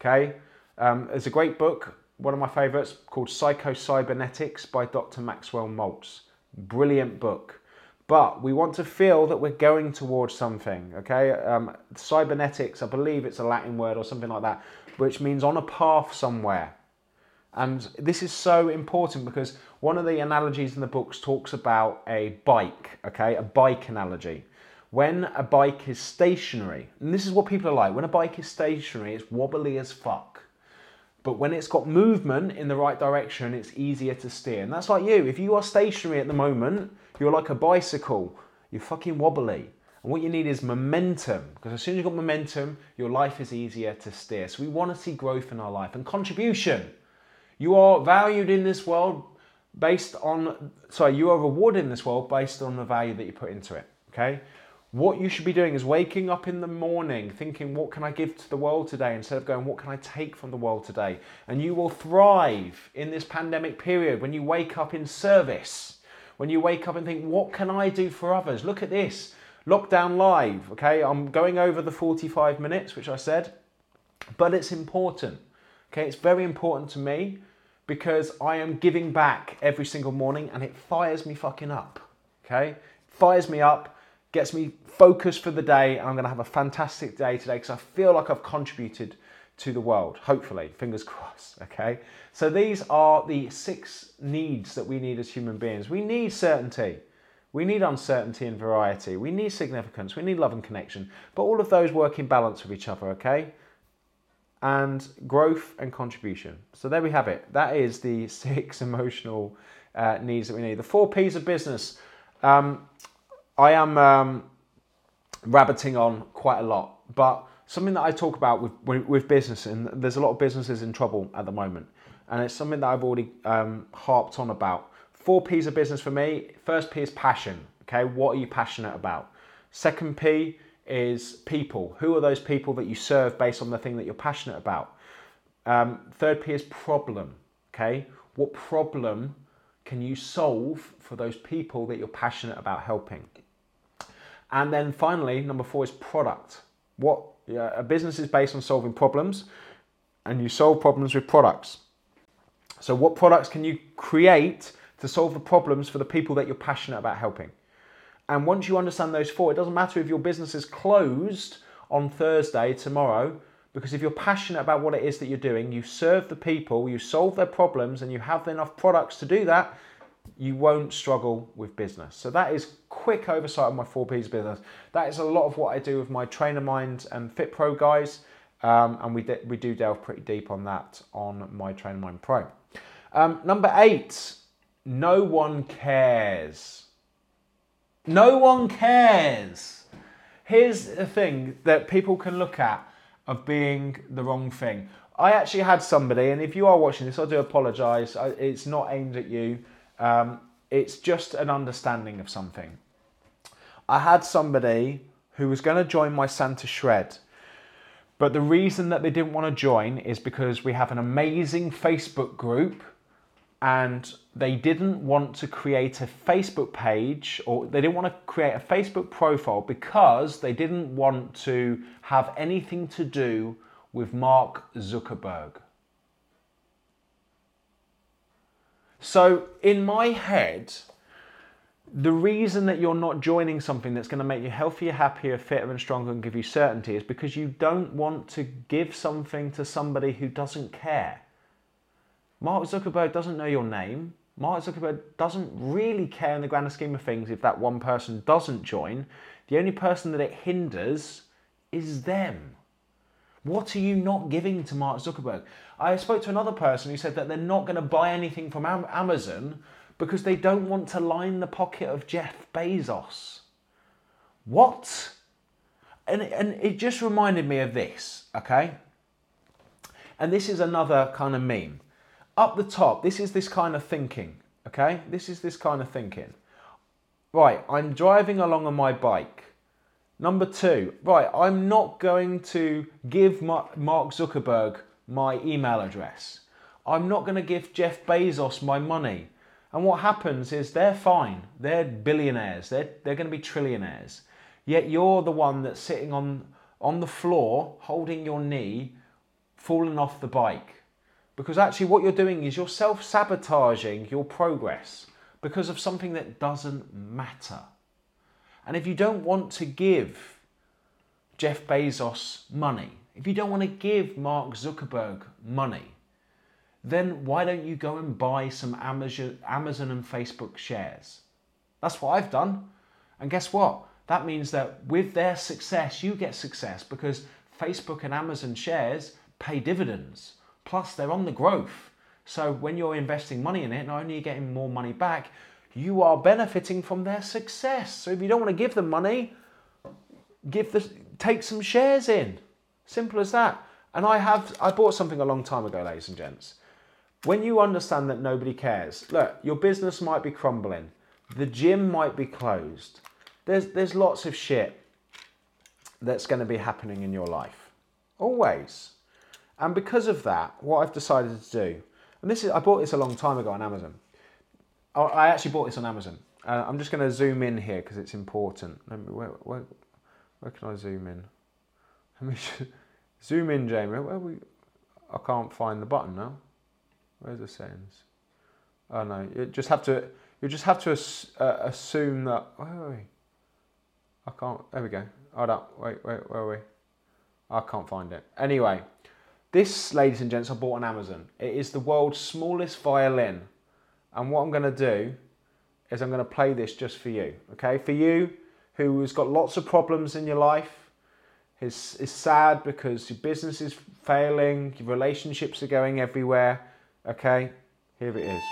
Okay. Um, there's a great book, one of my favorites, called Psycho Cybernetics by Dr. Maxwell Maltz. Brilliant book but we want to feel that we're going towards something, okay? Um, cybernetics, I believe it's a Latin word or something like that, which means on a path somewhere. And this is so important because one of the analogies in the books talks about a bike, okay? A bike analogy. When a bike is stationary, and this is what people are like, when a bike is stationary, it's wobbly as fuck. But when it's got movement in the right direction, it's easier to steer. And that's like you. If you are stationary at the moment, you're like a bicycle. You're fucking wobbly. And what you need is momentum. Because as soon as you've got momentum, your life is easier to steer. So we want to see growth in our life and contribution. You are valued in this world based on, sorry, you are rewarded in this world based on the value that you put into it. Okay? What you should be doing is waking up in the morning thinking, what can I give to the world today? Instead of going, what can I take from the world today? And you will thrive in this pandemic period when you wake up in service, when you wake up and think, what can I do for others? Look at this. Lockdown live, okay? I'm going over the 45 minutes, which I said, but it's important, okay? It's very important to me because I am giving back every single morning and it fires me fucking up, okay? Fires me up gets me focused for the day, I'm going to have a fantastic day today because I feel like I've contributed to the world. Hopefully, fingers <laughs> crossed. Okay, so these are the six needs that we need as human beings. We need certainty. We need uncertainty and variety. We need significance. We need love and connection. But all of those work in balance with each other, okay? And growth and contribution. So there we have it. That is the <laughs> six emotional uh, needs that we need. The four P's of business. Um, I am um, rabbiting on quite a lot, but something that I talk about with, with, with, business, and there's a lot of businesses in trouble at the moment, and it's something that I've already um, harped on about. Four P's of business for me. First P is passion. Okay, what are you passionate about? Second P is people. Who are those people that you serve based on the thing that you're passionate about? Um, third P is problem. Okay, what problem can you solve for those people that you're passionate about helping? And then finally, number four is product. What a business is based on solving problems, and you solve problems with products. So, what products can you create to solve the problems for the people that you're passionate about helping? And once you understand those four, it doesn't matter if your business is closed on Thursday, tomorrow, because if you're passionate about what it is that you're doing, you serve the people, you solve their problems, and you have enough products to do that, you won't struggle with business. So that is quick oversight of my four P's business. That is a lot of what I do with my Trainer Mind and Fit Pro guys, um, and we de- we do delve pretty deep on that on my Trainer Mind Pro. Um, number eight, no one cares. No one cares. Here's the thing that people can look at of being the wrong thing. I actually had somebody, and if you are watching this, I do apologise. It's not aimed at you. Um, it's just an understanding of something. I had somebody who was going to join my Santa Shred, but the reason that they didn't want to join is because we have an amazing Facebook group and they didn't want to create a Facebook page or they didn't want to create a Facebook profile because they didn't want to have anything to do with Mark Zuckerberg. So, in my head, the reason that you're not joining something that's going to make you healthier, happier, fitter, and stronger and give you certainty is because you don't want to give something to somebody who doesn't care. Mark Zuckerberg doesn't know your name. Mark Zuckerberg doesn't really care in the grander scheme of things if that one person doesn't join. The only person that it hinders is them. What are you not giving to Mark Zuckerberg? I spoke to another person who said that they're not going to buy anything from Amazon because they don't want to line the pocket of Jeff Bezos. What? And, and it just reminded me of this, okay? And this is another kind of meme. Up the top, this is this kind of thinking, okay? This is this kind of thinking. Right, I'm driving along on my bike. Number two, right, I'm not going to give Mark Zuckerberg my email address. I'm not going to give Jeff Bezos my money. And what happens is they're fine. They're billionaires. They're, they're going to be trillionaires. Yet you're the one that's sitting on, on the floor, holding your knee, falling off the bike. Because actually, what you're doing is you're self sabotaging your progress because of something that doesn't matter. And if you don't want to give Jeff Bezos money, if you don't want to give Mark Zuckerberg money, then why don't you go and buy some Amazon, and Facebook shares? That's what I've done. And guess what? That means that with their success, you get success because Facebook and Amazon shares pay dividends. Plus, they're on the growth. So when you're investing money in it, not only are you getting more money back, you are benefiting from their success. So if you don't want to give them money, give the take some shares in. Simple as that. And I have I bought something a long time ago, ladies and gents. When you understand that nobody cares, look, your business might be crumbling, the gym might be closed, there's there's lots of shit that's going to be happening in your life, always. And because of that, what I've decided to do, and this is I bought this a long time ago on Amazon. I- I actually bought this on Amazon. Uh, I'm just going to zoom in here because it's important. Let me, where, where, where can I zoom in? Let me <laughs> zoom in, Jamie. Where we? I can't find the button now. Where's the settings? Oh no, you just have to. You just have to uh, assume that. Where are we? I can't. There we go. Hold up. Wait, wait. Where are we? I can't find it. Anyway, this, ladies and gents, I bought on Amazon. It is the world's smallest violin, and what I'm going to do is I'm going to play this just for you. Okay, for you who has got lots of problems in your life, is is sad because your business is failing, your relationships are going everywhere. Okay, here it is.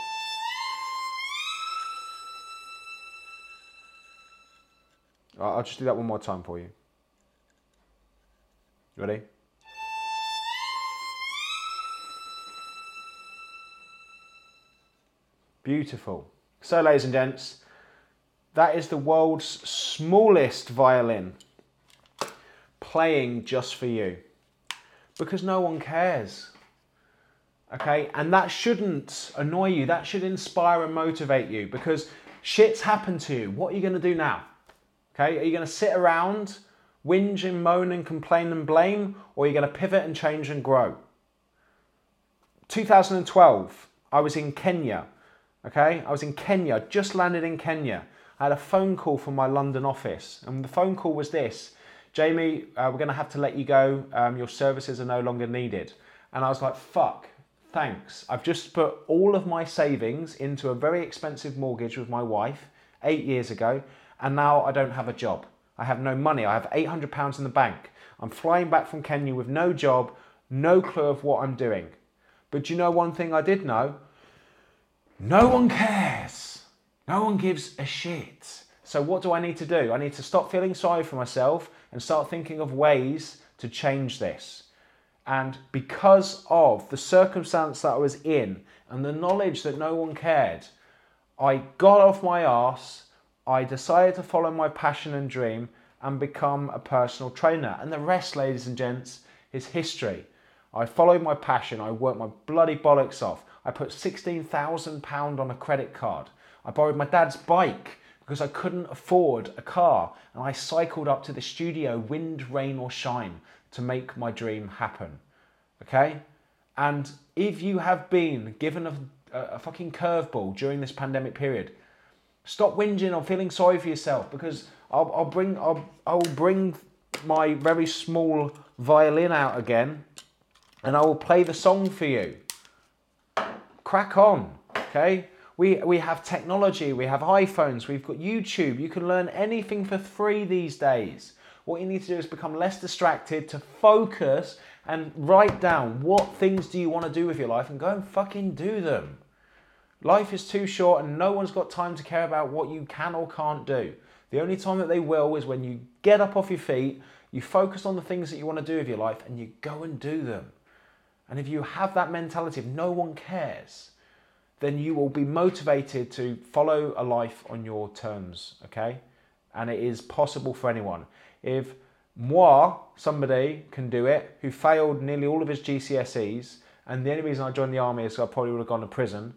I'll just do that one more time for you. Ready? Beautiful. So, ladies and gents, that is the world's smallest violin playing just for you because no one cares. Okay, and that shouldn't annoy you, that should inspire and motivate you because shit's happened to you. What are you going to do now? Okay, are you going to sit around, whinge and moan and complain and blame, or are you going to pivot and change and grow? 2012, I was in Kenya. Okay, I was in Kenya, just landed in Kenya. I had a phone call from my London office, and the phone call was this Jamie, uh, we're going to have to let you go. Um, your services are no longer needed. And I was like, fuck, thanks. I've just put all of my savings into a very expensive mortgage with my wife eight years ago, and now I don't have a job. I have no money. I have £800 in the bank. I'm flying back from Kenya with no job, no clue of what I'm doing. But you know one thing I did know? No one cares. No one gives a shit. So, what do I need to do? I need to stop feeling sorry for myself and start thinking of ways to change this. And because of the circumstance that I was in and the knowledge that no one cared, I got off my arse. I decided to follow my passion and dream and become a personal trainer. And the rest, ladies and gents, is history. I followed my passion. I worked my bloody bollocks off. I put £16,000 on a credit card. I borrowed my dad's bike because I couldn't afford a car. And I cycled up to the studio, wind, rain, or shine, to make my dream happen. Okay? And if you have been given a, a, fucking curveball during this pandemic period, stop whinging or feeling sorry for yourself because I'll, I'll bring I'll, I'll bring my very small violin out again and I will play the song for you. Crack on, okay? We, we have technology, we have iPhones, we've got YouTube. You can learn anything for free these days. What you need to do is become less distracted, to focus and write down what things do you want to do with your life and go and fucking do them. Life is too short and no one's got time to care about what you can or can't do. The only time that they will is when you get up off your feet, you focus on the things that you want to do with your life, and you go and do them. And if you have that mentality of no one cares, then you will be motivated to follow a life on your terms, okay? And it is possible for anyone. If moi, somebody can do it, who failed nearly all of his GCSEs, and the only reason I joined the army is I probably would have gone to prison,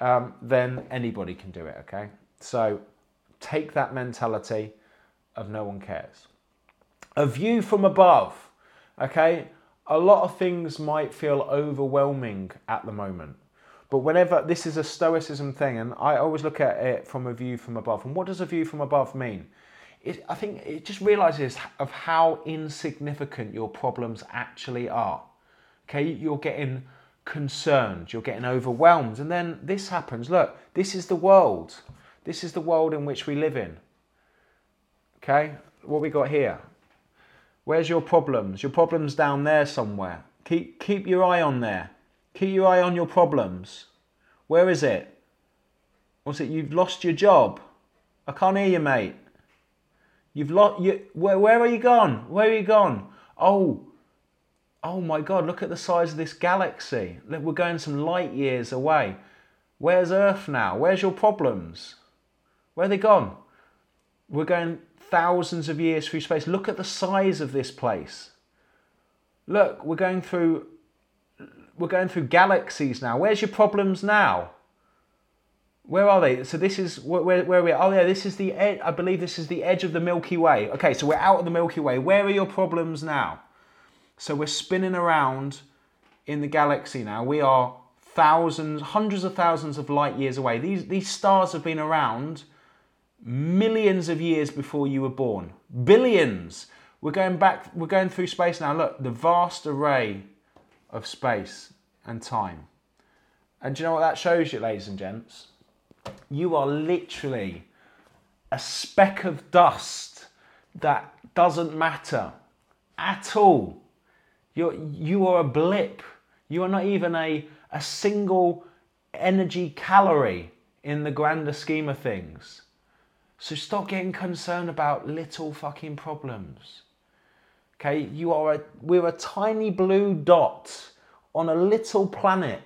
um, then anybody can do it, okay? So take that mentality of no one cares. A view from above, okay? A lot of things might feel overwhelming at the moment. But whenever this is a stoicism thing, and I always look at it from a view from above. And what does a view from above mean? It, I think it just realizes of how insignificant your problems actually are. Okay, you're getting concerned, you're getting overwhelmed, and then this happens. Look, this is the world. This is the world in which we live in. Okay, what we got here? Where's your problems? Your problems down there somewhere. Keep keep your eye on there. Keep your eye on your problems. Where is it? What's it? You've lost your job. I can't hear you, mate. You've lost. You where? Where are you gone? Where are you gone? Oh, oh my God! Look at the size of this galaxy. We're going some light years away. Where's Earth now? Where's your problems? Where are they gone? We're going thousands of years through space. Look at the size of this place. Look, we're going through we're going through galaxies now. Where's your problems now? Where are they? So this is where, where, where are we? Oh yeah, this is the edge. I believe this is the edge of the Milky Way. Okay, so we're out of the Milky Way. Where are your problems now? So we're spinning around in the galaxy now. We are thousands, hundreds of thousands of light years away. These these stars have been around millions of years before you were born. Billions. We're going back. We're going through space now. Look, the vast array of space and time. And do you know what that shows you, ladies and gents? You are literally a speck of dust that doesn't matter at all. You're, you are a blip. You are not even a, a single energy calorie in the grander scheme of things. So stop getting concerned about little fucking problems. Okay, you are a we're a tiny blue dot on a little planet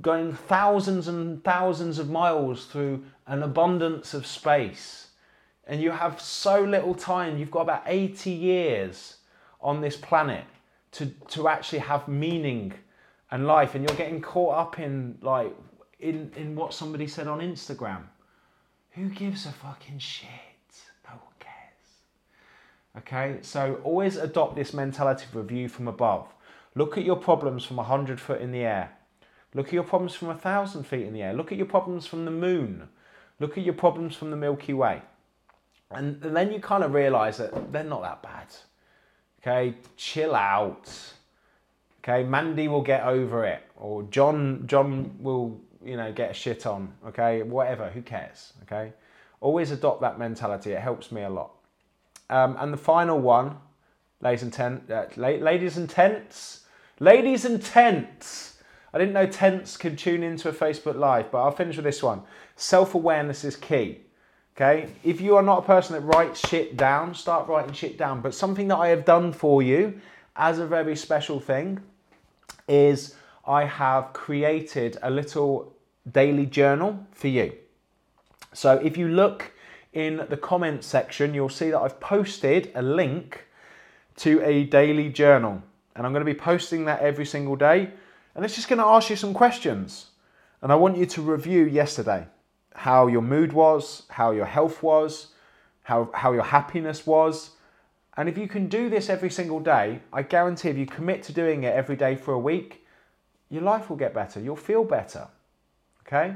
going thousands and thousands of miles through an abundance of space. And you have so little time, you've got about 80 years on this planet to, to actually have meaning and life. And you're getting caught up in like in, in what somebody said on Instagram. Who gives a fucking shit? No one cares. Okay, so always adopt this mentality of review from above. Look at your problems from 100 foot in the air. Look at your problems from 1,000 feet in the air. Look at your problems from the moon. Look at your problems from the Milky Way. And, then you kind of realize that they're not that bad. Okay, chill out. Okay, Mandy will get over it, or John John will you know get a shit on. Okay, whatever. Who cares? Okay, always adopt that mentality. It helps me a lot. Um, and the final one, ladies and ten, uh, ladies and tents, ladies and tents. I didn't know tents could tune into a Facebook Live, but I'll finish with this one. Self awareness is key. Okay, if you are not a person that writes shit down, start writing shit down. But something that I have done for you as a very special thing is I have created a little daily journal for you. So if you look in the comments section, you'll see that I've posted a link to a daily journal. And I'm going to be posting that every single day. And it's just going to ask you some questions. And I want you to review yesterday how your mood was, how your health was, how, how your happiness was. And if you can do this every single day, I guarantee if you commit to doing it every day for a week, your life will get better. You'll feel better. Okay?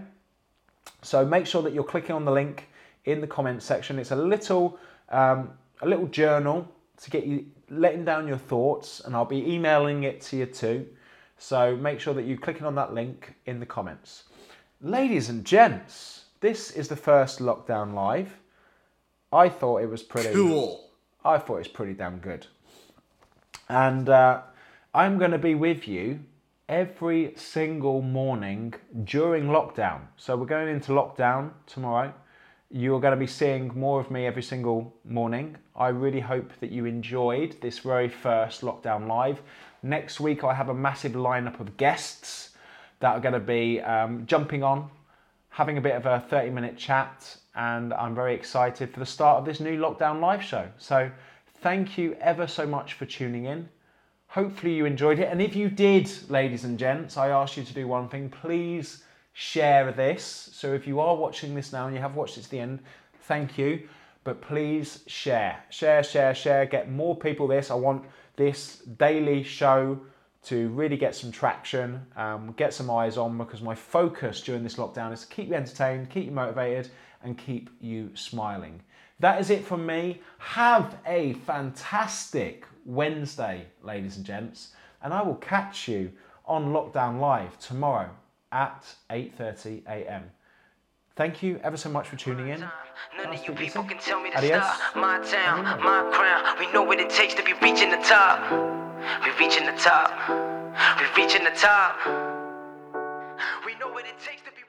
So make sure that you're clicking on the link in the comments section. It's a little um, a little journal to get you letting down your thoughts, and I'll be emailing it to you too. So make sure that you're clicking on that link in the comments. Ladies and gents, this is the first lockdown live. I thought it was pretty Cool. I thought it was pretty damn good. And uh, I'm going to be with you every single morning during lockdown. So we're going into lockdown tomorrow. You're going to be seeing more of me every single morning. I really hope that you enjoyed this very first lockdown live. Next week, I have a massive lineup of guests that are going to be um, jumping on having a bit of a 30 minute chat, and I'm very excited for the start of this new lockdown live show. So, thank you ever so much for tuning in. Hopefully, you enjoyed it. And if you did, ladies and gents, I ask you to do one thing please share this. So, if you are watching this now and you have watched it to the end, thank you. But please share, share, share, share. Get more people this. I want this daily show to really get some traction, um, get some eyes on, because my focus during this lockdown is to keep you entertained, keep you motivated, and keep you smiling. That is it from me. Have a fantastic Wednesday, ladies and gents, and I will catch you on Lockdown Live tomorrow at 8:30 a.m. Thank you ever so much for tuning in. None I'll of you speak to you people can tell me to Adios. stop. My town, mm. my crown. We know what it takes to be reaching the top. We're reaching the top. We're reaching the top. We know what it takes to be.